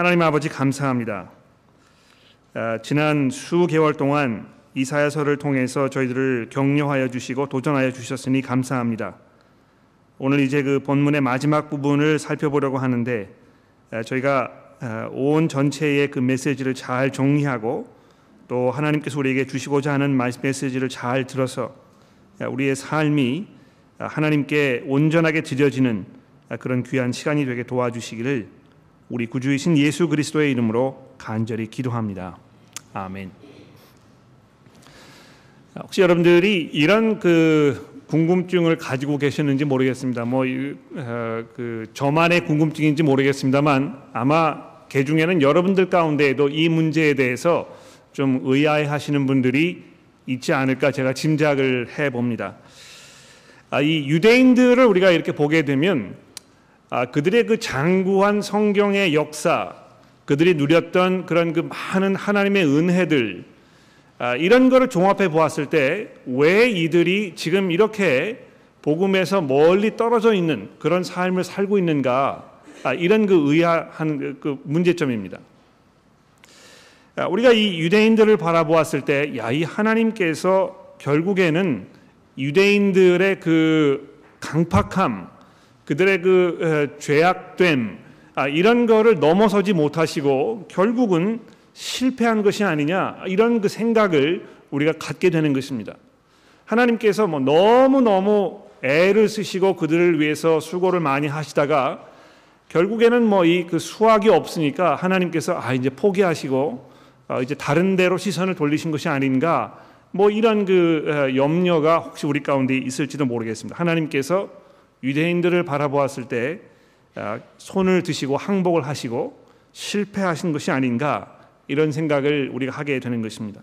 하나님 아버지 감사합니다. 아, 지난 수개월 동안 이사야서를 통해서 저희들을 격려하여 주시고 도전하여 주셨으니 감사합니다. 오늘 이제 그 본문의 마지막 부분을 살펴보려고 하는데 아, 저희가 아, 온 전체의 그 메시지를 잘 정리하고 또 하나님께서 우리에게 주시고자 하는 메시지를 잘 들어서 우리의 삶이 하나님께 온전하게 드려지는 그런 귀한 시간이 되게 도와주시기를 우리 구주이신 예수 그리스도의 이름으로 간절히 기도합니다. 아멘. 혹시 여러분들이 이런 그 궁금증을 가지고 계셨는지 모르겠습니다. 뭐그 어, 저만의 궁금증인지 모르겠습니다만 아마 개 중에는 여러분들 가운데에도 이 문제에 대해서 좀 의아해하시는 분들이 있지 않을까 제가 짐작을 해 봅니다. 아, 이 유대인들을 우리가 이렇게 보게 되면 아, 그들의 그 장구한 성경의 역사, 그들이 누렸던 그런 그 많은 하나님의 은혜들 아, 이런 것을 종합해 보았을 때 왜 이들이 지금 이렇게 복음에서 멀리 떨어져 있는 그런 삶을 살고 있는가 아, 이런 그 의아한 그, 그 문제점입니다. 아, 우리가 이 유대인들을 바라보았을 때, 야, 이 하나님께서 결국에는 유대인들의 그 강팍함, 그들의 그 죄악됨 아, 이런 거를 넘어서지 못하시고 결국은 실패한 것이 아니냐 이런 그 생각을 우리가 갖게 되는 것입니다. 하나님께서 뭐 너무 너무 애를 쓰시고 그들을 위해서 수고를 많이 하시다가 결국에는 뭐 이 그 수학이 없으니까 하나님께서 아 이제 포기하시고 어, 이제 다른 데로 시선을 돌리신 것이 아닌가 뭐 이런 그 염려가 혹시 우리 가운데 있을지도 모르겠습니다. 하나님께서 유대인들을 바라보았을 때 아, 손을 드시고 항복을 하시고 실패하신 것이 아닌가 이런 생각을 우리가 하게 되는 것입니다.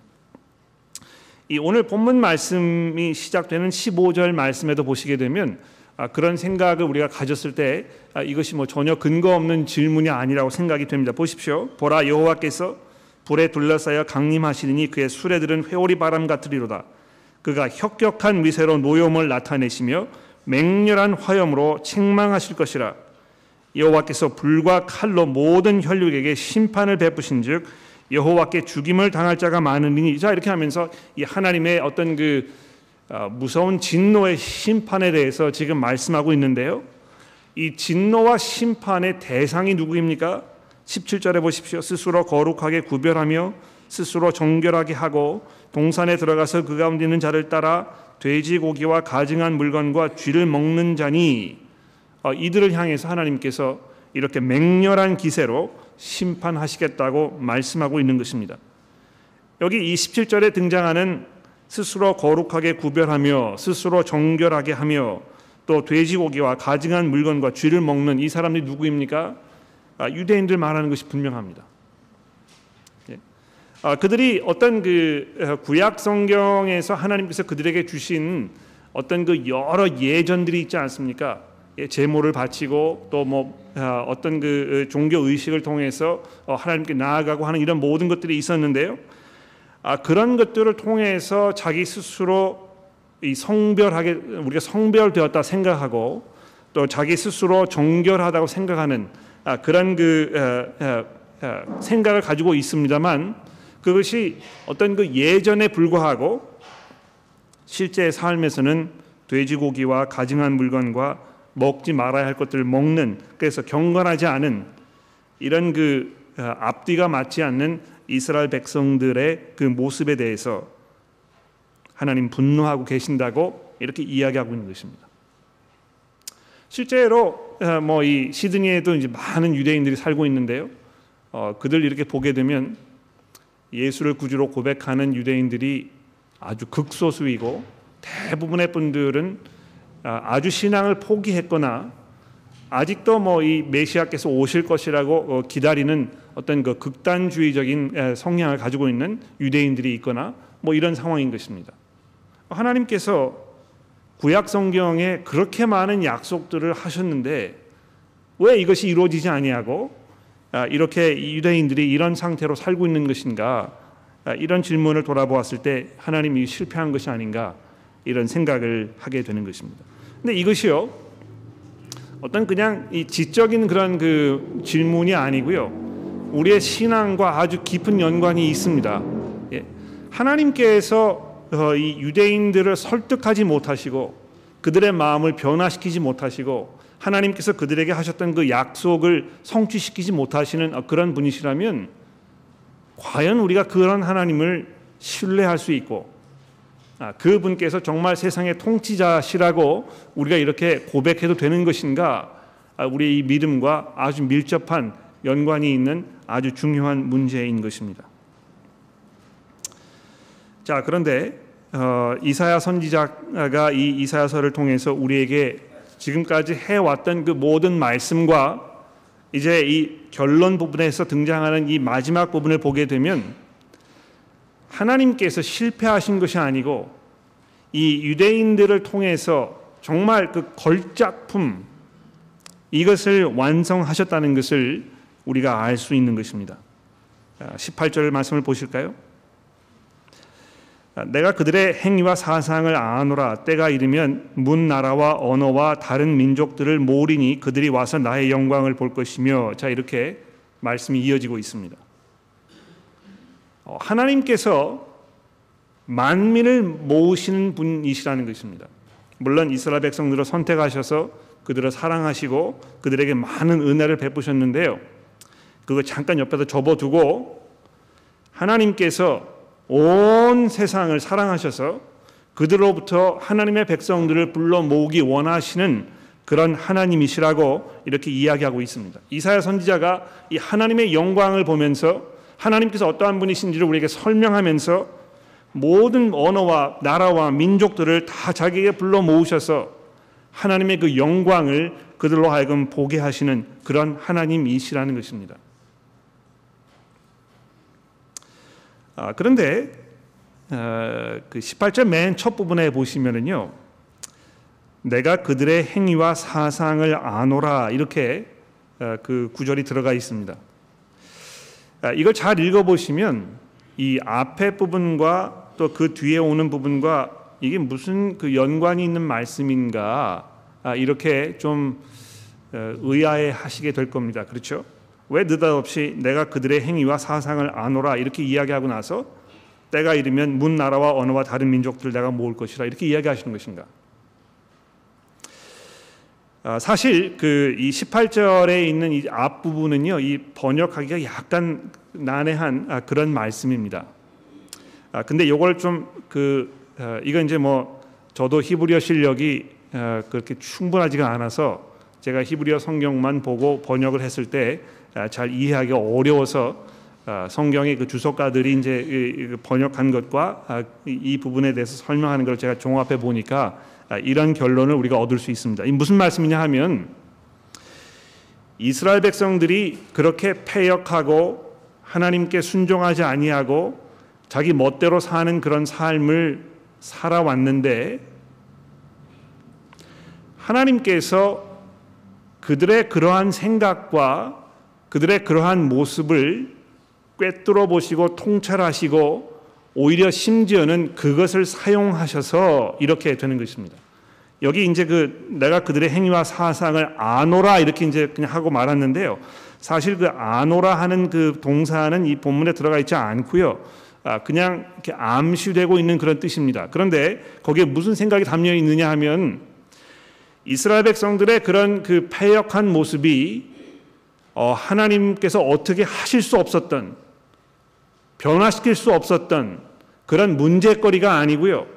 이 오늘 본문 말씀이 시작되는 15절 말씀에도 보시게 되면 아, 그런 생각을 우리가 가졌을 때 아, 이것이 뭐 전혀 근거 없는 질문이 아니라고 생각이 됩니다. 보십시오. 보라 여호와께서 불에 둘러싸여 강림하시니 그의 수레들은 회오리 바람 같으리로다. 그가 혁격한 미세로 노염을 나타내시며 맹렬한 화염으로 책망하실 것이라 여호와께서 불과 칼로 모든 혈육에게 심판을 베푸신즉 여호와께 죽임을 당할 자가 많으니 자 이렇게 하면서 이 하나님의 어떤 그 어, 무서운 진노의 심판에 대해서 지금 말씀하고 있는데요. 이 진노와 심판의 대상이 누구입니까? 17절에 보십시오. 스스로 거룩하게 구별하며 스스로 정결하게 하고 동산에 들어가서 그 가운데 있는 자를 따라 돼지고기와 가증한 물건과 쥐를 먹는 자니 어, 이들을 향해서 하나님께서 이렇게 맹렬한 기세로 심판하시겠다고 말씀하고 있는 것입니다. 여기 이 17절에 등장하는 스스로 거룩하게 구별하며 스스로 정결하게 하며 또 돼지고기와 가증한 물건과 쥐를 먹는 이 사람들이 누구입니까? 아, 유대인들 말하는 것이 분명합니다. 아, 그들이 어떤 그 어, 구약 성경에서 하나님께서 그들에게 주신 어떤 그 여러 예전들이 있지 않습니까? 예, 제모를 바치고 또뭐 아, 어떤 그 어, 종교 의식을 통해서 어, 하나님께 나아가고 하는 이런 모든 것들이 있었는데요. 아, 그런 것들을 통해서 자기 스스로 이 성별하게 우리가 성별되었다 생각하고 또 자기 스스로 정결하다고 생각하는 아, 그런 그 생각을 가지고 있습니다만 그것이 어떤 그 예전에 불과하고 실제 삶에서는 돼지고기와 가증한 물건과 먹지 말아야 할 것들을 먹는 그래서 경건하지 않은 이런 그 어, 앞뒤가 맞지 않는 이스라엘 백성들의 그 모습에 대해서 하나님 분노하고 계신다고 이렇게 이야기하고 있는 것입니다. 실제로 어, 뭐이 시드니에도 이제 많은 유대인들이 살고 있는데요. 어, 그들 이렇게 보게 되면 예수를 구주로 고백하는 유대인들이 아주 극소수이고 대부분의 분들은 아, 아주 신앙을 포기했거나 아직도 뭐 이 메시아께서 오실 것이라고 어, 기다리는 어떤 그 극단주의적인 성향을 가지고 있는 유대인들이 있거나 뭐 이런 상황인 것입니다. 하나님께서 구약 성경에 그렇게 많은 약속들을 하셨는데 왜 이것이 이루어지지 아니하고 아, 이렇게 유대인들이 이런 상태로 살고 있는 것인가 아, 이런 질문을 돌아보았을 때 하나님이 실패한 것이 아닌가 이런 생각을 하게 되는 것입니다. 근데 이것이요 어떤 그냥 이 지적인 그런 그 질문이 아니고요 우리의 신앙과 아주 깊은 연관이 있습니다. 예. 하나님께서 어, 이 유대인들을 설득하지 못하시고 그들의 마음을 변화시키지 못하시고 하나님께서 그들에게 하셨던 그 약속을 성취시키지 못하시는 그런 분이시라면 과연 우리가 그런 하나님을 신뢰할 수 있고 아, 그분께서 정말 세상의 통치자시라고 우리가 이렇게 고백해도 되는 것인가? 아, 우리의 이 믿음과 아주 밀접한 연관이 있는 아주 중요한 문제인 것입니다. 자 그런데 어, 이사야 선지자가 이 이사야서를 통해서 우리에게 지금까지 해왔던 그 모든 말씀과 이제 이 결론 부분에서 등장하는 이 마지막 부분을 보게 되면 하나님께서 실패하신 것이 아니고 이 유대인들을 통해서 정말 그 걸작품 이것을 완성하셨다는 것을 우리가 알 수 있는 것입니다. 18절 말씀을 보실까요? 내가 그들의 행위와 사상을 아노라 때가 이르면 문 나라와 언어와 다른 민족들을 모으리니 그들이 와서 나의 영광을 볼 것이며 자 이렇게 말씀이 이어지고 있습니다. 어, 하나님께서 만민을 모으시는 분이시라는 것입니다. 물론 이스라엘 백성들을 선택하셔서 그들을 사랑하시고 그들에게 많은 은혜를 베푸셨는데요. 그거 잠깐 옆에서 접어두고 하나님께서 온 세상을 사랑하셔서 그들로부터 하나님의 백성들을 불러 모으기 원하시는 그런 하나님이시라고 이렇게 이야기하고 있습니다. 이사야 선지자가 이 하나님의 영광을 보면서 하나님께서 어떠한 분이신지를 우리에게 설명하면서 모든 언어와 나라와 민족들을 다 자기에게 불러 모으셔서 하나님의 그 영광을 그들로 하여금 보게 하시는 그런 하나님이시라는 것입니다. 그런데 어, 그 18절 맨 첫 부분에 보시면은요. 내가 그들의 행위와 사상을 아노라 이렇게 어, 그 구절이 들어가 있습니다. 아, 이걸 잘 읽어 보시면 이 앞에 부분과 또 그 뒤에 오는 부분과 이게 무슨 그 연관이 있는 말씀인가 아, 이렇게 좀 어, 의아해 하시게 될 겁니다. 그렇죠? 왜 느닷없이 내가 그들의 행위와 사상을 아노라 이렇게 이야기하고 나서 때가 이르면 문 나라와 언어와 다른 민족들 내가 모을 것이라 이렇게 이야기하시는 것인가? 아, 사실 그 이 18절에 있는 이 앞부분은요. 이 번역하기가 약간 난해한 아, 그런 말씀입니다. 아, 근데 이걸 좀그 어, 이건 이제 뭐 저도 히브리어 실력이 어, 그렇게 충분하지가 않아서 제가 히브리어 성경만 보고 번역을 했을 때 아, 잘 이해하기 어려워서 아, 성경의 그 주석가들이 이제 번역한 것과 아, 이 부분에 대해서 설명하는 걸 제가 종합해 보니까 이런 결론을 우리가 얻을 수 있습니다. 이 무슨 말씀이냐 하면 이스라엘 백성들이 그렇게 패역하고 하나님께 순종하지 아니하고 자기 멋대로 사는 그런 삶을 살아왔는데 하나님께서 그들의 그러한 생각과 그들의 그러한 모습을 꿰뚫어 보시고 통찰하시고 오히려 심지어는 그것을 사용하셔서 이렇게 되는 것입니다. 여기 이제 그 내가 그들의 행위와 사상을 아노라 이렇게 이제 그냥 하고 말았는데요. 사실 그 아노라 하는 그 동사는 이 본문에 들어가 있지 않고요. 아, 그냥 이렇게 암시되고 있는 그런 뜻입니다. 그런데 거기에 무슨 생각이 담겨 있느냐 하면 이스라엘 백성들의 그런 그 패역한 모습이 어, 하나님께서 어떻게 하실 수 없었던 변화시킬 수 없었던 그런 문제거리가 아니고요.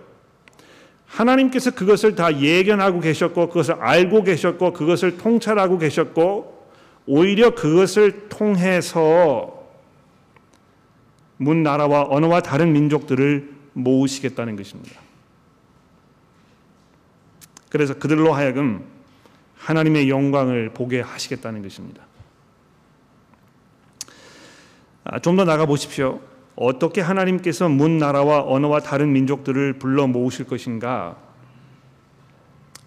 하나님께서 그것을 다 예견하고 계셨고 그것을 알고 계셨고 그것을 통찰하고 계셨고 오히려 그것을 통해서 문 나라와 언어와 다른 민족들을 모으시겠다는 것입니다. 그래서 그들로 하여금 하나님의 영광을 보게 하시겠다는 것입니다. 아, 좀 더 나가 보십시오. 어떻게 하나님께서 문 나라와 언어와 다른 민족들을 불러 모으실 것인가?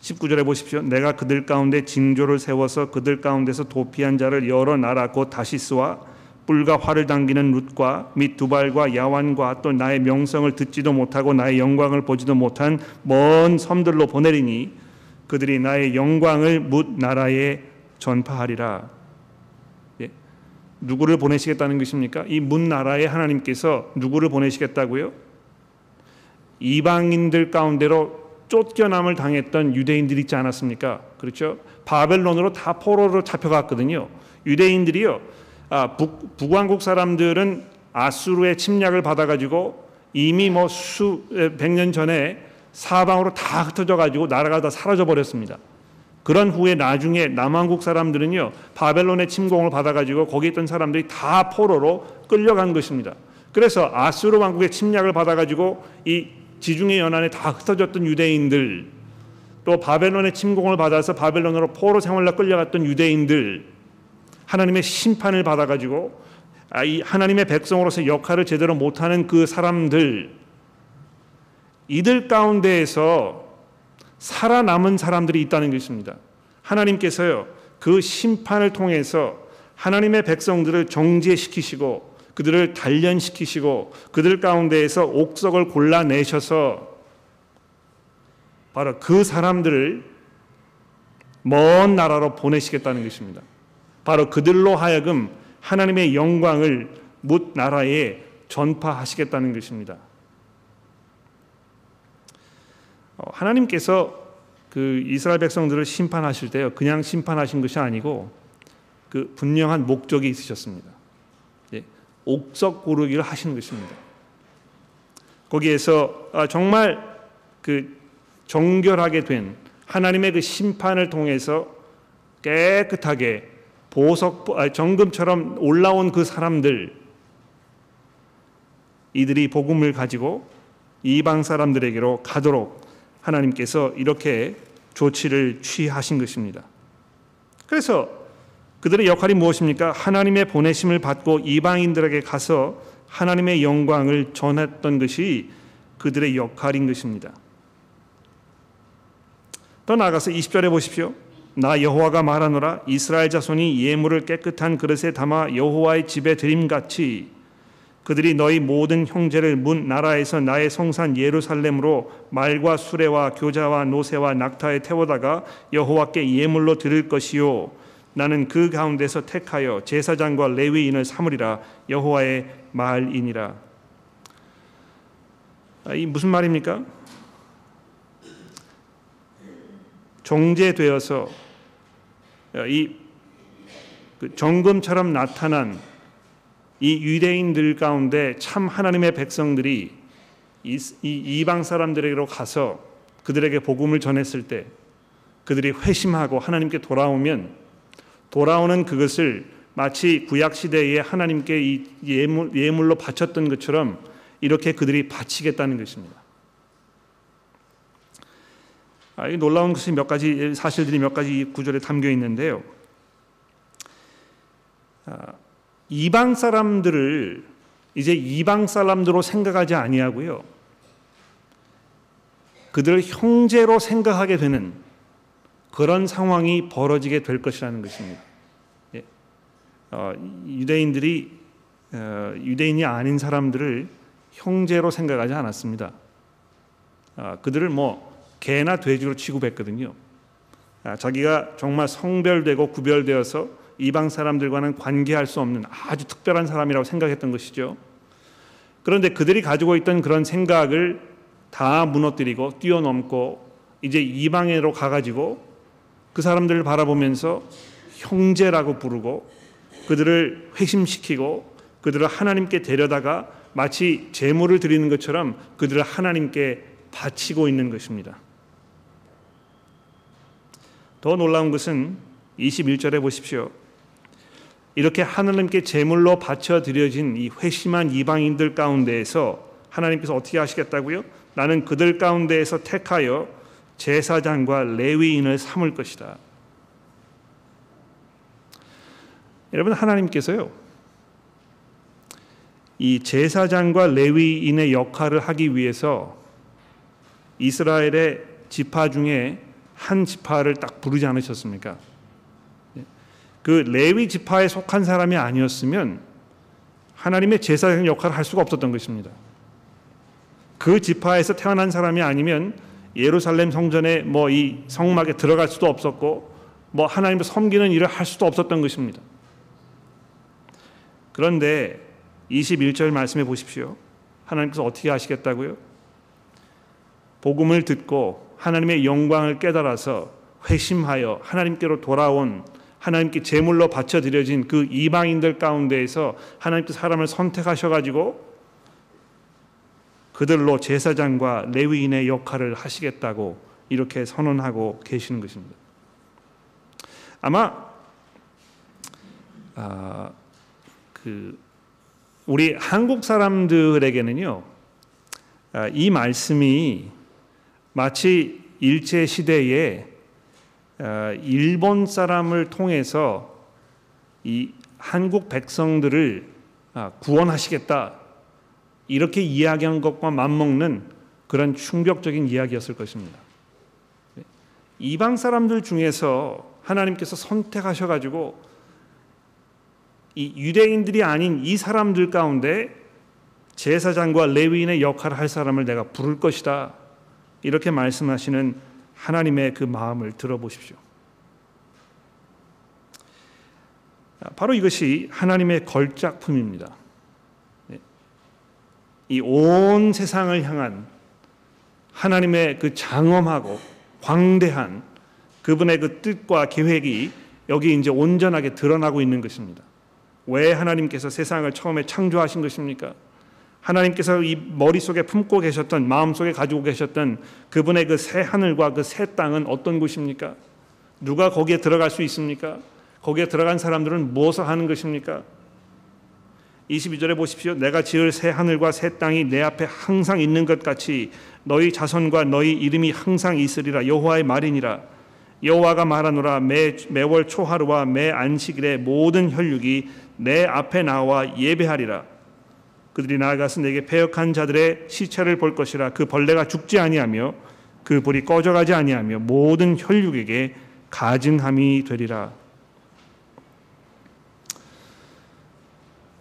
19절에 보십시오. 내가 그들 가운데 징조를 세워서 그들 가운데서 도피한 자를 여러 나라 곧 다시스와 뿔과 활을 당기는 룻과 및 두발과 야완과 또 나의 명성을 듣지도 못하고 나의 영광을 보지도 못한 먼 섬들로 보내리니 그들이 나의 영광을 뭇 나라에 전파하리라. 누구를 보내시겠다는 것입니까? 이 문 나라에 하나님께서 누구를 보내시겠다고요? 이방인들 가운데로 쫓겨남을 당했던 유대인들이 있지 않았습니까? 그렇죠? 바벨론으로 다 포로로 잡혀갔거든요. 유대인들이요. 아, 북, 북왕국 사람들은 아수르의 침략을 받아가지고 이미 뭐수백년 전에 사방으로 다 흩어져 가지고 나라가 다 사라져 버렸습니다. 그런 후에 나중에 남왕국 사람들은요 바벨론의 침공을 받아가지고 거기 있던 사람들이 다 포로로 끌려간 것입니다. 그래서 아수르 왕국의 침략을 받아가지고 이 지중해 연안에 다 흩어졌던 유대인들 또 바벨론의 침공을 받아서 바벨론으로 포로 생활로 끌려갔던 유대인들 하나님의 심판을 받아가지고 아, 이 하나님의 백성으로서 역할을 제대로 못하는 그 사람들 이들 가운데에서 살아남은 사람들이 있다는 것입니다. 하나님께서요 그 심판을 통해서 하나님의 백성들을 정죄시키시고 그들을 단련시키시고 그들 가운데에서 옥석을 골라내셔서 바로 그 사람들을 먼 나라로 보내시겠다는 것입니다. 바로 그들로 하여금 하나님의 영광을 못 나라에 전파하시겠다는 것입니다. 어, 하나님께서 그 이스라엘 백성들을 심판하실 때요 그냥 심판하신 것이 아니고 그 분명한 목적이 있으셨습니다. 예, 옥석 고르기를 하시는 것입니다. 거기에서 아, 정말 그 정결하게 된 하나님의 그 심판을 통해서 깨끗하게 보석 아, 정금처럼 올라온 그 사람들 이들이 복음을 가지고 이방 사람들에게로 가도록 하나님께서 이렇게 조치를 취하신 것입니다. 그래서 그들의 역할이 무엇입니까? 하나님의 보내심을 받고 이방인들에게 가서 하나님의 영광을 전했던 것이 그들의 역할인 것입니다. 더 나아가서 20절에 보십시오. 나 여호와가 말하노라 이스라엘 자손이 예물을 깨끗한 그릇에 담아 여호와의 집에 드림같이 그들이 너희 모든 형제를 문 나라에서 나의 성산 예루살렘으로 말과 수레와 교자와 노새와 낙타에 태워다가 여호와께 예물로 드릴 것이요. 나는 그 가운데서 택하여 제사장과 레위인을 삼으리라. 여호와의 말이니라. 아, 이 무슨 말입니까? 정제되어서 이그 정금처럼 나타난 이 유대인들 가운데 참 하나님의 백성들이 이, 이방 사람들에게로 가서 그들에게 복음을 전했을 때 그들이 회심하고 하나님께 돌아오면 돌아오는 그것을 마치 구약 시대에 하나님께 이 예물, 예물로 바쳤던 것처럼 이렇게 그들이 바치겠다는 것입니다. 아, 이 놀라운 것이 몇 가지 사실들이 몇 가지 구절에 담겨 있는데요. 아, 이방 사람들을 이제 이방 사람들로 생각하지 아니하고요. 그들을 형제로 생각하게 되는 그런 상황이 벌어지게 될 것이라는 것입니다. 예. 어, 유대인들이 어, 유대인이 아닌 사람들을 형제로 생각하지 않았습니다. 어, 그들을 뭐 개나 돼지로 취급했거든요. 아, 자기가 정말 성별되고 구별되어서 이방 사람들과는 관계할 수 없는 아주 특별한 사람이라고 생각했던 것이죠. 그런데 그들이 가지고 있던 그런 생각을 다 무너뜨리고 뛰어넘고 이제 이방으로 가가지고 그 사람들을 바라보면서 형제라고 부르고 그들을 회심시키고 그들을 하나님께 데려다가 마치 제물을 드리는 것처럼 그들을 하나님께 바치고 있는 것입니다. 더 놀라운 것은 21절에 보십시오. 이렇게 하나님께 제물로 바쳐 드려진 이 회심한 이방인들 가운데에서 하나님께서 어떻게 하시겠다고요? 나는 그들 가운데에서 택하여 제사장과 레위인을 삼을 것이다. 여러분 하나님께서요. 이 제사장과 레위인의 역할을 하기 위해서 이스라엘의 지파 중에 한 지파를 딱 부르지 않으셨습니까? 그 레위 지파에 속한 사람이 아니었으면 하나님의 제사장 역할을 할 수가 없었던 것입니다. 그 지파에서 태어난 사람이 아니면 예루살렘 성전에 뭐 이 성막에 들어갈 수도 없었고 뭐 하나님을 섬기는 일을 할 수도 없었던 것입니다. 그런데 21절 말씀해 보십시오. 하나님께서 어떻게 하시겠다고요? 복음을 듣고 하나님의 영광을 깨달아서 회심하여 하나님께로 돌아온 하나님께 제물로 바쳐 드려진 그 이방인들 가운데에서 하나님께 사람을 선택하셔 가지고 그들로 제사장과 레위인의 역할을 하시겠다고 이렇게 선언하고 계시는 것입니다. 아마 아, 그 우리 한국 사람들에게는요 아, 이 말씀이 마치 일제 시대에 아, 일본 사람을 통해서 이 한국 백성들을 아, 구원하시겠다 이렇게 이야기한 것과 맞먹는 그런 충격적인 이야기였을 것입니다. 이방 사람들 중에서 하나님께서 선택하셔 가지고 이 유대인들이 아닌 이 사람들 가운데 제사장과 레위인의 역할을 할 사람을 내가 부를 것이다. 이렇게 말씀하시는 하나님의 그 마음을 들어보십시오. 바로 이것이 하나님의 걸작품입니다. 이 온 세상을 향한 하나님의 그 장엄하고 광대한 그분의 그 뜻과 계획이 여기 이제 온전하게 드러나고 있는 것입니다. 왜 하나님께서 세상을 처음에 창조하신 것입니까? 하나님께서 이 머릿속에 품고 계셨던 마음속에 가지고 계셨던 그분의 그 새 하늘과 그 새 땅은 어떤 곳입니까? 누가 거기에 들어갈 수 있습니까? 거기에 들어간 사람들은 무엇을 하는 것입니까? 22절에 보십시오. 내가 지을 새 하늘과 새 땅이 내 앞에 항상 있는 것 같이 너희 자손과 너희 이름이 항상 있으리라 여호와의 말이니라. 여호와가 말하노라 매 매월 초하루와 매 안식일에 모든 혈육이 내 앞에 나와 예배하리라. 그들이 나아가서 내게 패역한 자들의 시체를 볼 것이라 그 벌레가 죽지 아니하며 그 불이 꺼져가지 아니하며 모든 혈육에게 가증함이 되리라.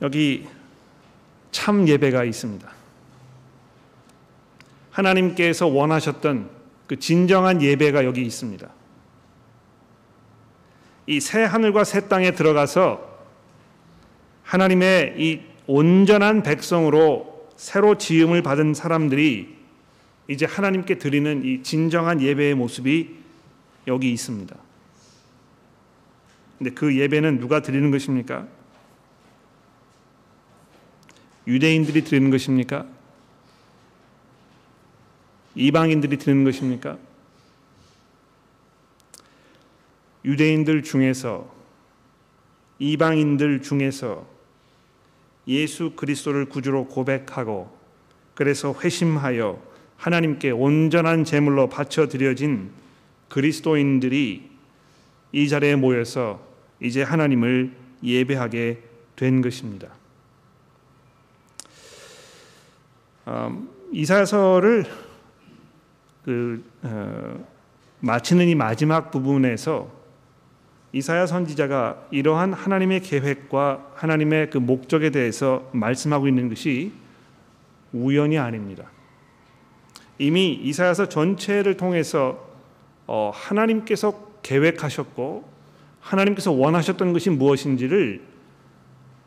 여기 참 예배가 있습니다. 하나님께서 원하셨던 그 진정한 예배가 여기 있습니다. 이 새 하늘과 새 땅에 들어가서 하나님의 이 온전한 백성으로 새로 지음을 받은 사람들이 이제 하나님께 드리는 이 진정한 예배의 모습이 여기 있습니다. 근데 그 예배는 누가 드리는 것입니까? 유대인들이 드리는 것입니까? 이방인들이 드리는 것입니까? 유대인들 중에서 이방인들 중에서 예수 그리스도를 구주로 고백하고 그래서 회심하여 하나님께 온전한 제물로 바쳐 드려진 그리스도인들이 이 자리에 모여서 이제 하나님을 예배하게 된 것입니다. 음, 이사야서를 그 어, 마치는 이 마지막 부분에서 이사야 선지자가 이러한 하나님의 계획과 하나님의 그 목적에 대해서 말씀하고 있는 것이 우연이 아닙니다. 이미 이사야서 전체를 통해서 어, 하나님께서 계획하셨고 하나님께서 원하셨던 것이 무엇인지를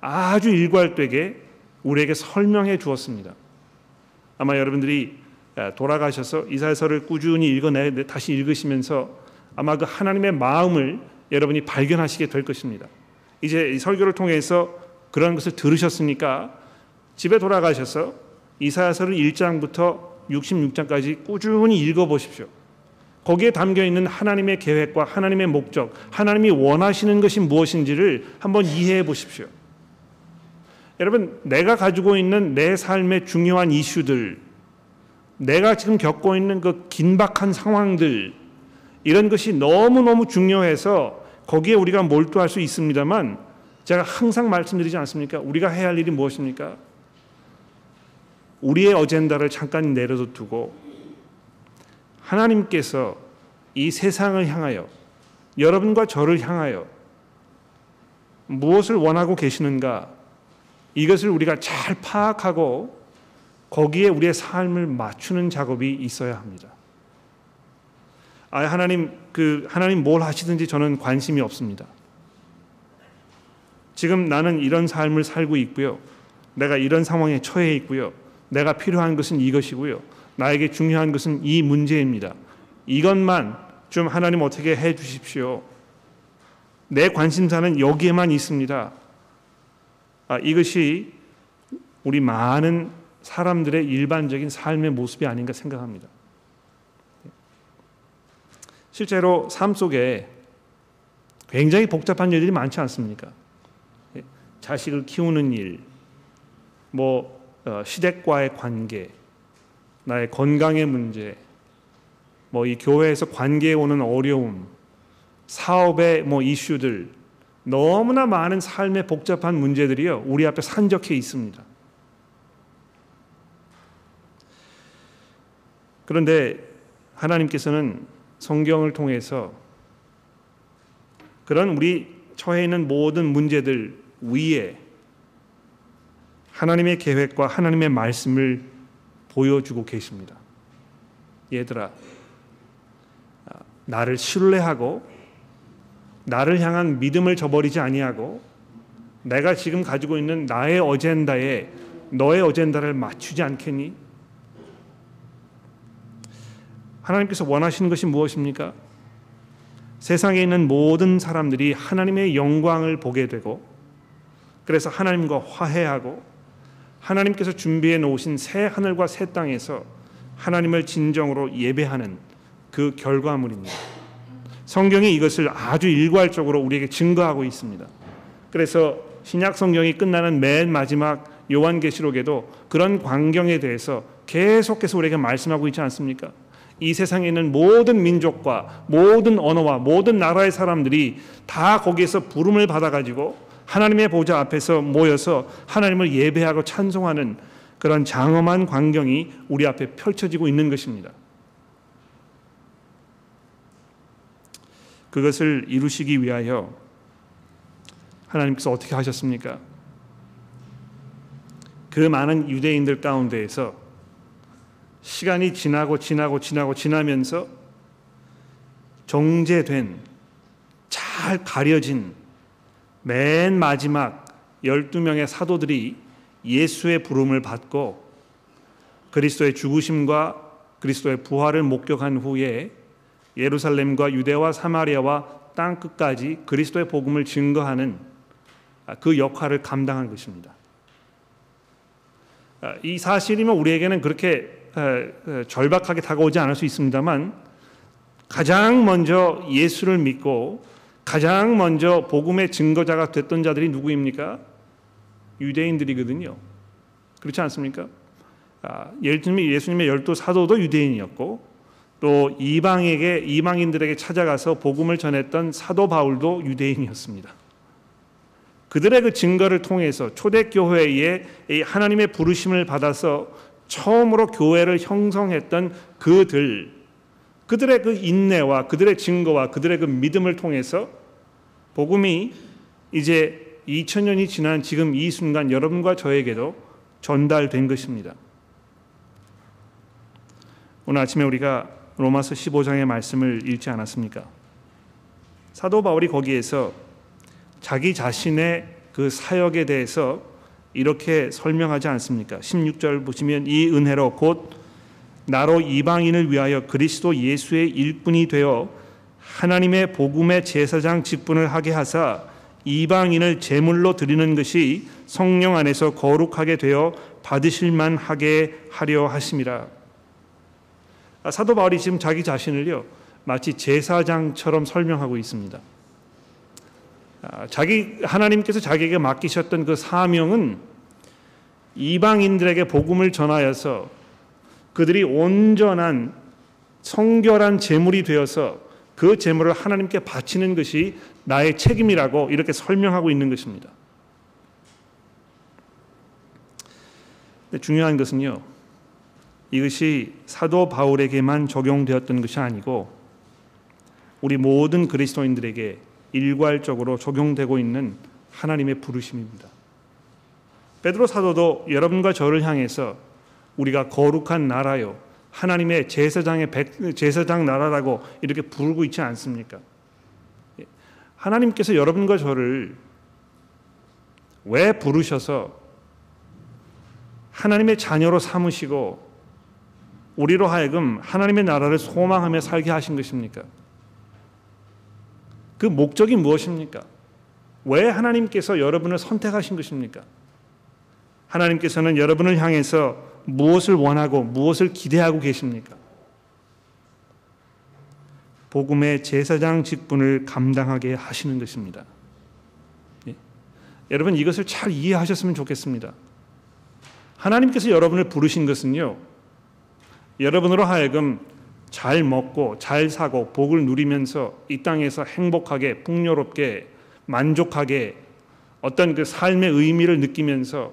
아주 일괄되게 우리에게 설명해 주었습니다. 아마 여러분들이 돌아가셔서 이사야서를 꾸준히 읽어내 다시 읽으시면서 아마 그 하나님의 마음을 여러분이 발견하시게 될 것입니다. 이제 이 설교를 통해서 그런 것을 들으셨으니까 집에 돌아가셔서 이사야서를 1장부터 66장까지 꾸준히 읽어 보십시오. 거기에 담겨 있는 하나님의 계획과 하나님의 목적, 하나님이 원하시는 것이 무엇인지를 한번 이해해 보십시오. 여러분, 내가 가지고 있는 내 삶의 중요한 이슈들, 내가 지금 겪고 있는 그 긴박한 상황들, 이런 것이 너무너무 중요해서 거기에 우리가 몰두할 수 있습니다만, 제가 항상 말씀드리지 않습니까? 우리가 해야 할 일이 무엇입니까? 우리의 어젠다를 잠깐 내려둬 두고, 하나님께서 이 세상을 향하여, 여러분과 저를 향하여 무엇을 원하고 계시는가, 이것을 우리가 잘 파악하고 거기에 우리의 삶을 맞추는 작업이 있어야 합니다. 아 하나님 그 하나님 뭘 하시든지 저는 관심이 없습니다. 지금 나는 이런 삶을 살고 있고요. 내가 이런 상황에 처해 있고요. 내가 필요한 것은 이것이고요. 나에게 중요한 것은 이 문제입니다. 이것만 좀 하나님 어떻게 해 주십시오. 내 관심사는 여기에만 있습니다. 아, 이것이 우리 많은 사람들의 일반적인 삶의 모습이 아닌가 생각합니다. 실제로 삶 속에 굉장히 복잡한 일들이 많지 않습니까? 자식을 키우는 일, 뭐 어, 시댁과의 관계, 나의 건강의 문제, 뭐 이 교회에서 관계에 오는 어려움, 사업의 뭐 이슈들 너무나 많은 삶의 복잡한 문제들이요 우리 앞에 산적해 있습니다. 그런데 하나님께서는 성경을 통해서 그런 우리 처해 있는 모든 문제들 위에 하나님의 계획과 하나님의 말씀을 보여주고 계십니다. 얘들아, 나를 신뢰하고 나를 향한 믿음을 저버리지 아니하고 내가 지금 가지고 있는 나의 어젠다에 너의 어젠다를 맞추지 않겠니? 하나님께서 원하시는 것이 무엇입니까? 세상에 있는 모든 사람들이 하나님의 영광을 보게 되고 그래서 하나님과 화해하고 하나님께서 준비해 놓으신 새 하늘과 새 땅에서 하나님을 진정으로 예배하는 그 결과물입니다. 성경이 이것을 아주 일괄적으로 우리에게 증거하고 있습니다. 그래서 신약 성경이 끝나는 맨 마지막 요한계시록에도 그런 광경에 대해서 계속해서 우리에게 말씀하고 있지 않습니까? 이 세상에 있는 모든 민족과 모든 언어와 모든 나라의 사람들이 다 거기에서 부름을 받아가지고 하나님의 보좌 앞에서 모여서 하나님을 예배하고 찬송하는 그런 장엄한 광경이 우리 앞에 펼쳐지고 있는 것입니다. 그것을 이루시기 위하여 하나님께서 어떻게 하셨습니까? 그 많은 유대인들 가운데에서 시간이 지나고 지나고 지나고 지나면서 정제된 잘 가려진 맨 마지막 12명의 사도들이 예수의 부름을 받고 그리스도의 죽으심과 그리스도의 부활을 목격한 후에 예루살렘과 유대와 사마리아와 땅 끝까지 그리스도의 복음을 증거하는 그 역할을 감당한 것입니다. 이 사실이면 우리에게는 그렇게 절박하게 다가오지 않을 수 있습니다만 가장 먼저 예수를 믿고 가장 먼저 복음의 증거자가 됐던 자들이 누구입니까? 유대인들이거든요. 그렇지 않습니까? 예수님의 예수님의 열두 사도도 유대인이었고 또 이방에게 이방인들에게 찾아가서 복음을 전했던 사도 바울도 유대인이었습니다. 그들의 그 증거를 통해서 초대교회에 하나님의 부르심을 받아서 처음으로 교회를 형성했던 그들 그들의 그 인내와 그들의 증거와 그들의 그 믿음을 통해서 복음이 이제 2000년이 지난 지금 이 순간 여러분과 저에게도 전달된 것입니다. 오늘 아침에 우리가 로마서 15장의 말씀을 읽지 않았습니까? 사도 바울이 거기에서 자기 자신의 그 사역에 대해서 이렇게 설명하지 않습니까? 16절 보시면 이 은혜로 곧 나로 이방인을 위하여 그리스도 예수의 일꾼이 되어 하나님의 복음의 제사장 직분을 하게 하사 이방인을 제물로 드리는 것이 성령 안에서 거룩하게 되어 받으실 만 하게 하려 하심이라. 아, 사도 바울이 지금 자기 자신을요 마치 제사장처럼 설명하고 있습니다. 아, 자기 하나님께서 자기에게 맡기셨던 그 사명은 이방인들에게 복음을 전하여서 그들이 온전한 성결한 제물이 되어서 그 제물을 하나님께 바치는 것이 나의 책임이라고 이렇게 설명하고 있는 것입니다. 중요한 것은요. 이것이 사도 바울에게만 적용되었던 것이 아니고 우리 모든 그리스도인들에게 일괄적으로 적용되고 있는 하나님의 부르심입니다. 베드로 사도도 여러분과 저를 향해서 우리가 거룩한 나라요 하나님의 제사장의 백, 제사장 나라라고 이렇게 부르고 있지 않습니까? 하나님께서 여러분과 저를 왜 부르셔서 하나님의 자녀로 삼으시고 우리로 하여금 하나님의 나라를 소망하며 살게 하신 것입니까? 그 목적이 무엇입니까? 왜 하나님께서 여러분을 선택하신 것입니까? 하나님께서는 여러분을 향해서 무엇을 원하고 무엇을 기대하고 계십니까? 복음의 제사장 직분을 감당하게 하시는 것입니다. 예. 여러분 이것을 잘 이해하셨으면 좋겠습니다. 하나님께서 여러분을 부르신 것은요. 여러분으로 하여금 잘 먹고 잘 사고 복을 누리면서 이 땅에서 행복하게 풍요롭게 만족하게 어떤 그 삶의 의미를 느끼면서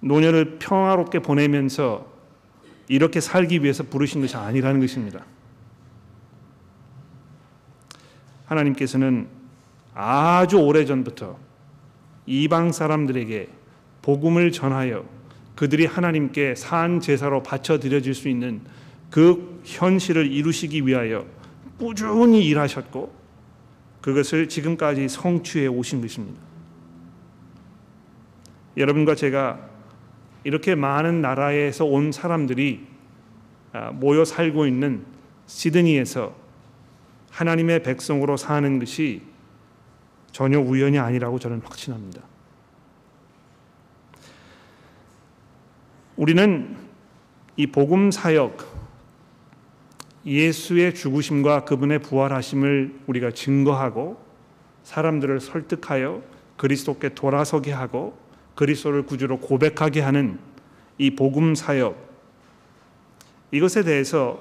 노년을 평화롭게 보내면서 이렇게 살기 위해서 부르신 것이 아니라는 것입니다. 하나님께서는 아주 오래 전부터 이방 사람들에게 복음을 전하여 그들이 하나님께 산 제사로 바쳐 드려질 수 있는 그 현실을 이루시기 위하여 꾸준히 일하셨고 그것을 지금까지 성취해 오신 것입니다. 여러분과 제가 이렇게 많은 나라에서 온 사람들이 아, 모여 살고 있는 시드니에서 하나님의 백성으로 사는 것이 전혀 우연이 아니라고 저는 확신합니다. 우리는 이 복음 사역 예수의 죽으심과 그분의 부활하심을 우리가 증거하고 사람들을 설득하여 그리스도께 돌아서게 하고 그리스도를 구주로 고백하게 하는 이 복음 사역 이것에 대해서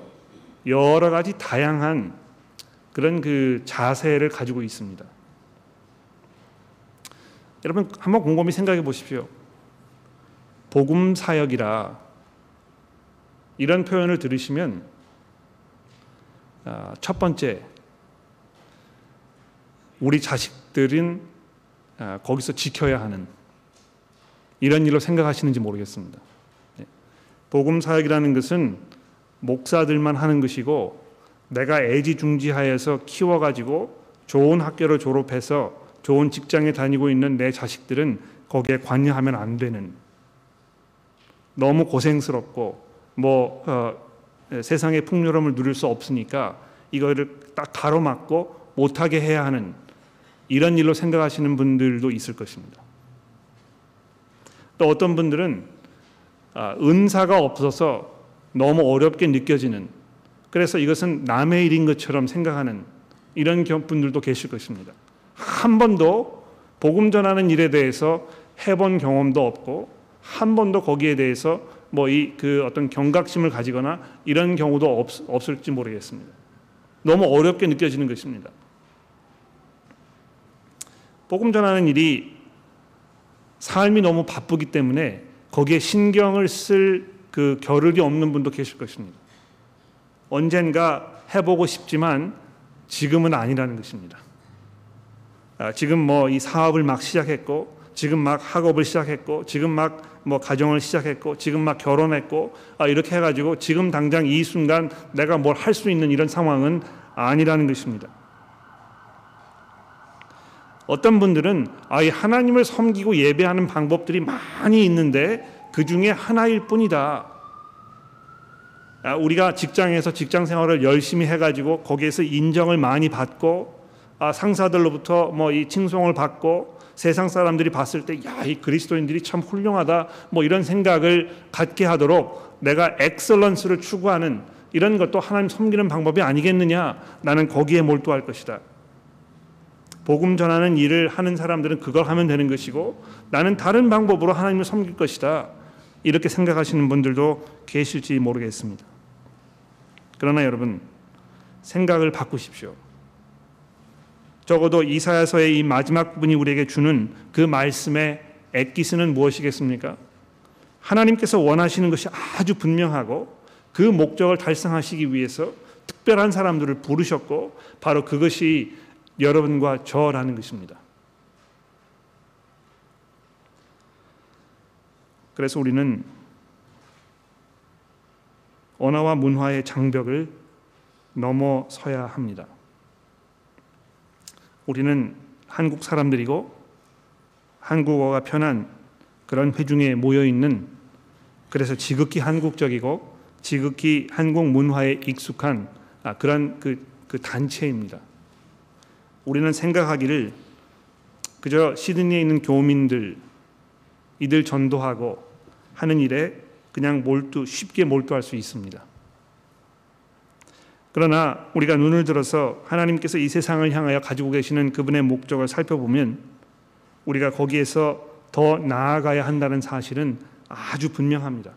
여러 가지 다양한 그런 그 자세를 가지고 있습니다. 여러분 한번 곰곰이 생각해 보십시오. 복음 사역이라 이런 표현을 들으시면 아, 첫 번째 우리 자식들은 아, 거기서 지켜야 하는 이런 일로 생각하시는지 모르겠습니다. 네. 복음 사역이라는 것은 목사들만 하는 것이고 내가 애지중지하여서 키워가지고 좋은 학교를 졸업해서 좋은 직장에 다니고 있는 내 자식들은 거기에 관여하면 안 되는 너무 고생스럽고 뭐 어, 세상의 풍요로움을 누릴 수 없으니까 이거를 딱 가로막고 못하게 해야 하는 이런 일로 생각하시는 분들도 있을 것입니다. 또 어떤 분들은 아, 은사가 없어서 너무 어렵게 느껴지는 그래서 이것은 남의 일인 것처럼 생각하는 이런 분들도 계실 것입니다. 한 번도 복음 전하는 일에 대해서 해본 경험도 없고 한 번도 거기에 대해서 뭐 이 그 어떤 경각심을 가지거나 이런 경우도 없, 없을지 모르겠습니다. 너무 어렵게 느껴지는 것입니다. 복음 전하는 일이 삶이 너무 바쁘기 때문에 거기에 신경을 쓸 그 겨를이 없는 분도 계실 것입니다. 언젠가 해보고 싶지만 지금은 아니라는 것입니다. 아, 지금 뭐 이 사업을 막 시작했고 지금 막 학업을 시작했고 지금 막 뭐 가정을 시작했고 지금 막 결혼했고 아, 이렇게 해가지고 지금 당장 이 순간 내가 뭘 할 수 있는 이런 상황은 아니라는 것입니다. 어떤 분들은 아이 하나님을 섬기고 예배하는 방법들이 많이 있는데 그 중에 하나일 뿐이다. 아, 우리가 직장에서 직장 생활을 열심히 해가지고 거기에서 인정을 많이 받고 아, 상사들로부터 뭐 이 칭송을 받고 세상 사람들이 봤을 때 야 이 그리스도인들이 참 훌륭하다 뭐 이런 생각을 갖게 하도록 내가 excellence를 추구하는 이런 것도 하나님 섬기는 방법이 아니겠느냐 나는 거기에 몰두할 것이다. 복음 전하는 일을 하는 사람들은 그걸 하면 되는 것이고 나는 다른 방법으로 하나님을 섬길 것이다. 이렇게 생각하시는 분들도 계실지 모르겠습니다. 그러나 여러분 생각을 바꾸십시오. 적어도 이사야서의 이 마지막 부분이 우리에게 주는 그 말씀의 액기스는 무엇이겠습니까? 하나님께서 원하시는 것이 아주 분명하고 그 목적을 달성하시기 위해서 특별한 사람들을 부르셨고 바로 그것이 여러분과 저라는 것입니다. 그래서 우리는 언어와 문화의 장벽을 넘어서야 합니다. 우리는 한국 사람들이고 한국어가 편한 그런 회중에 모여 있는 그래서 지극히 한국적이고 지극히 한국 문화에 익숙한 아, 그런 그, 그 단체입니다. 우리는 생각하기를 그저 시드니에 있는 교민들 이들 전도하고 하는 일에 그냥 몰두 쉽게 몰두할 수 있습니다. 그러나 우리가 눈을 들어서 하나님께서 이 세상을 향하여 가지고 계시는 그분의 목적을 살펴보면 우리가 거기에서 더 나아가야 한다는 사실은 아주 분명합니다.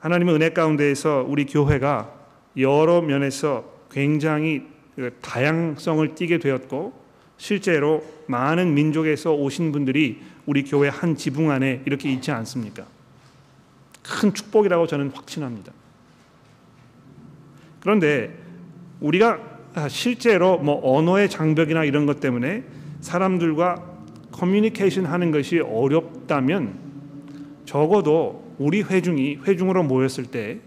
하나님의 은혜 가운데에서 우리 교회가 여러 면에서 굉장히 그 다양성을 띠게 되었고 실제로 많은 민족에서 오신 분들이 우리 교회 한 지붕 안에 이렇게 있지 않습니까? 큰 축복이라고 저는 확신합니다. 그런데 우리가 실제로 뭐 언어의 장벽이나 이런 것 때문에 사람들과 커뮤니케이션 하는 것이 어렵다면 적어도 우리 회중이 회중으로 모였을 때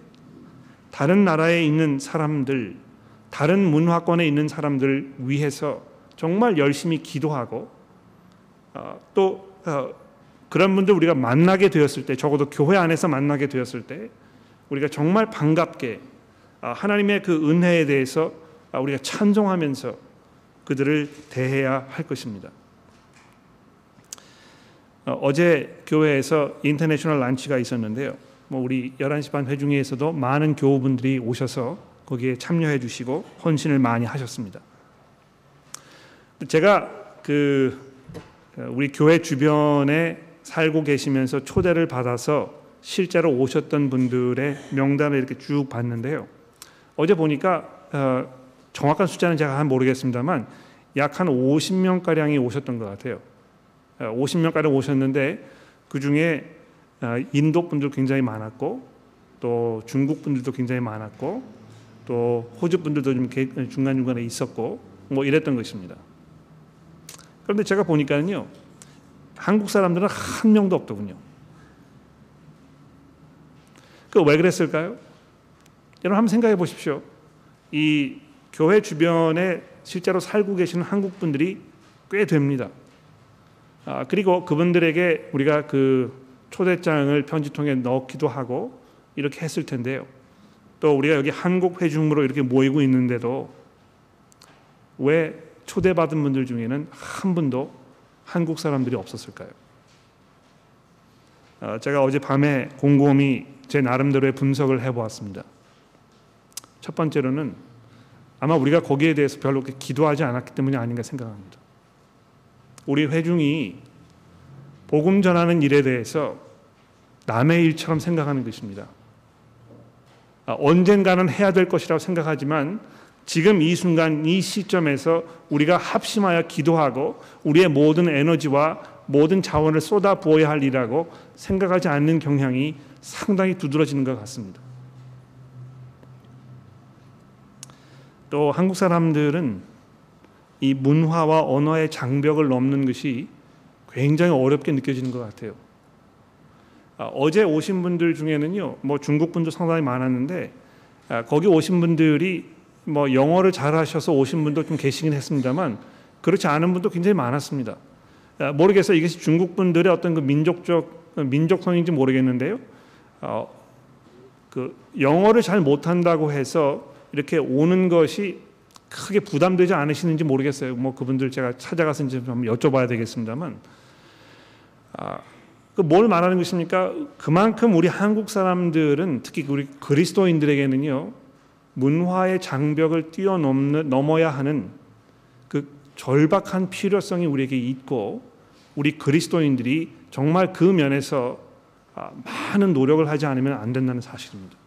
다른 나라에 있는 사람들, 다른 문화권에 있는 사람들 위해서 정말 열심히 기도하고 어, 또 어, 그런 분들 우리가 만나게 되었을 때 적어도 교회 안에서 만나게 되었을 때 우리가 정말 반갑게 아, 하나님의 그 은혜에 대해서 아, 우리가 찬송하면서 그들을 대해야 할 것입니다. 어, 어제 교회에서 인터내셔널 란치가 있었는데요. 뭐 우리 11시 반 회중회에서도 많은 교우분들이 오셔서 거기에 참여해 주시고 헌신을 많이 하셨습니다. 제가 그 어, 우리 교회 주변에 살고 계시면서 초대를 받아서 실제로 오셨던 분들의 명단을 이렇게 쭉 봤는데요. 어제 보니까 어, 정확한 숫자는 제가 모르겠습니다만 약 한 50명 가량이 오셨던 것 같아요. 50명 어, 가량 오셨는데 그 중에 어, 인도 분들 굉장히 많았고 또 중국 분들도 굉장히 많았고 또 호주 분들도 좀 중간 중간에 있었고 뭐 이랬던 것입니다. 그런데 제가 보니까는요 한국 사람들은 한 명도 없더군요. 그 왜 그랬을까요? 여러분 한번 생각해 보십시오. 이 교회 주변에 실제로 살고 계시는 한국 분들이 꽤 됩니다. 아, 그리고 그분들에게 우리가 그 초대장을 편지통에 넣기도 하고 이렇게 했을 텐데요. 또 우리가 여기 한국 회중으로 이렇게 모이고 있는데도 왜 초대받은 분들 중에는 한 분도 한국 사람들이 없었을까요? 아, 제가 어제 밤에 곰곰이 제 나름대로의 분석을 해보았습니다. 첫 번째로는 아마 우리가 거기에 대해서 별로 기도하지 않았기 때문이 아닌가 생각합니다. 우리 회중이 복음 전하는 일에 대해서 남의 일처럼 생각하는 것입니다. 아, 언젠가는 해야 될 것이라고 생각하지만 지금 이 순간 이 시점에서 우리가 합심하여 기도하고 우리의 모든 에너지와 모든 자원을 쏟아 부어야 할 일이라고 생각하지 않는 경향이 상당히 두드러지는 것 같습니다. 또 한국 사람들은 이 문화와 언어의 장벽을 넘는 것이 굉장히 어렵게 느껴지는 것 같아요. 아, 어제 오신 분들 중에는요, 뭐 중국 분도 상당히 많았는데 아, 거기 오신 분들이 뭐 영어를 잘하셔서 오신 분도 좀 계시긴 했습니다만 그렇지 않은 분도 굉장히 많았습니다. 아, 모르겠어요. 이것이 중국 분들의 어떤 그 민족적 민족성인지 모르겠는데요. 어, 그 영어를 잘 못한다고 해서 이렇게 오는 것이 크게 부담되지 않으시는지 모르겠어요. 뭐 그분들 제가 찾아가서 이제 좀 여쭤봐야 되겠습니다만, 아, 그뭘 말하는 것입니까? 그만큼 우리 한국 사람들은 특히 우리 그리스도인들에게는요 문화의 장벽을 뛰어넘는 넘어야 하는 그 절박한 필요성이 우리에게 있고 우리 그리스도인들이 정말 그 면에서 아, 많은 노력을 하지 않으면 안 된다는 사실입니다.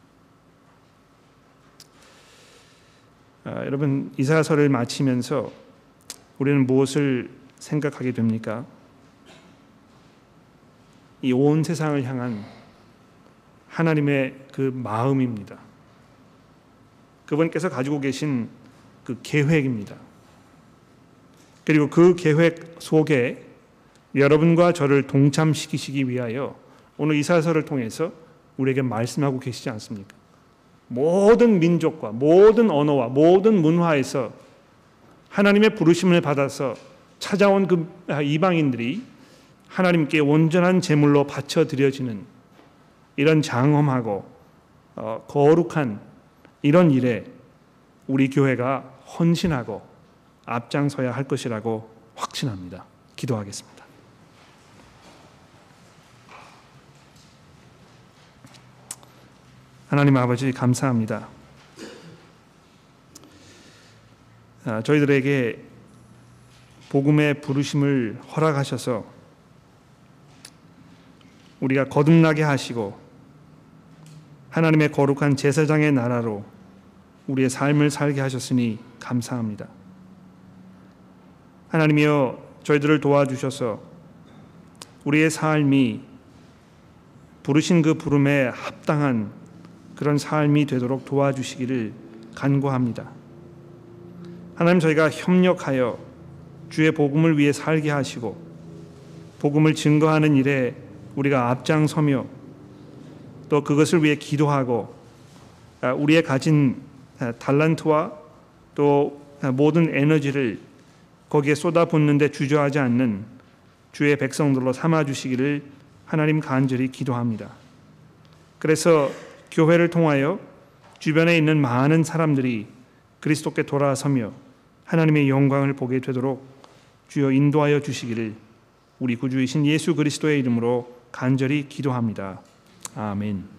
아, 여러분 이사서를 마치면서 우리는 무엇을 생각하게 됩니까? 이 온 세상을 향한 하나님의 그 마음입니다. 그분께서 가지고 계신 그 계획입니다. 그리고 그 계획 속에 여러분과 저를 동참시키시기 위하여 오늘 이사서를 통해서 우리에게 말씀하고 계시지 않습니까? 모든 민족과 모든 언어와 모든 문화에서 하나님의 부르심을 받아서 찾아온 그 이방인들이 하나님께 온전한 제물로 바쳐 드려지는 이런 장엄하고 어, 거룩한 이런 일에 우리 교회가 헌신하고 앞장서야 할 것이라고 확신합니다. 기도하겠습니다. 하나님 아버지 감사합니다. 아, 저희들에게 복음의 부르심을 허락하셔서 우리가 거듭나게 하시고 하나님의 거룩한 제사장의 나라로 우리의 삶을 살게 하셨으니 감사합니다. 하나님이여 저희들을 도와주셔서 우리의 삶이 부르신 그 부름에 합당한 그런 삶이 되도록 도와주시기를 간구합니다. 하나님 저희가 협력하여 주의 복음을 위해 살게 하시고 복음을 증거하는 일에 우리가 앞장서며 또 그것을 위해 기도하고 아, 우리의 가진 아, 달란트와 또 모든 에너지를 거기에 쏟아붓는데 주저하지 않는 주의 백성들로 삼아 주시기를 하나님 간절히 기도합니다. 그래서 교회를 통하여 주변에 있는 많은 사람들이 그리스도께 돌아서며 하나님의 영광을 보게 되도록 주여 인도하여 주시기를 우리 구주이신 예수 그리스도의 이름으로 간절히 기도합니다. 아멘.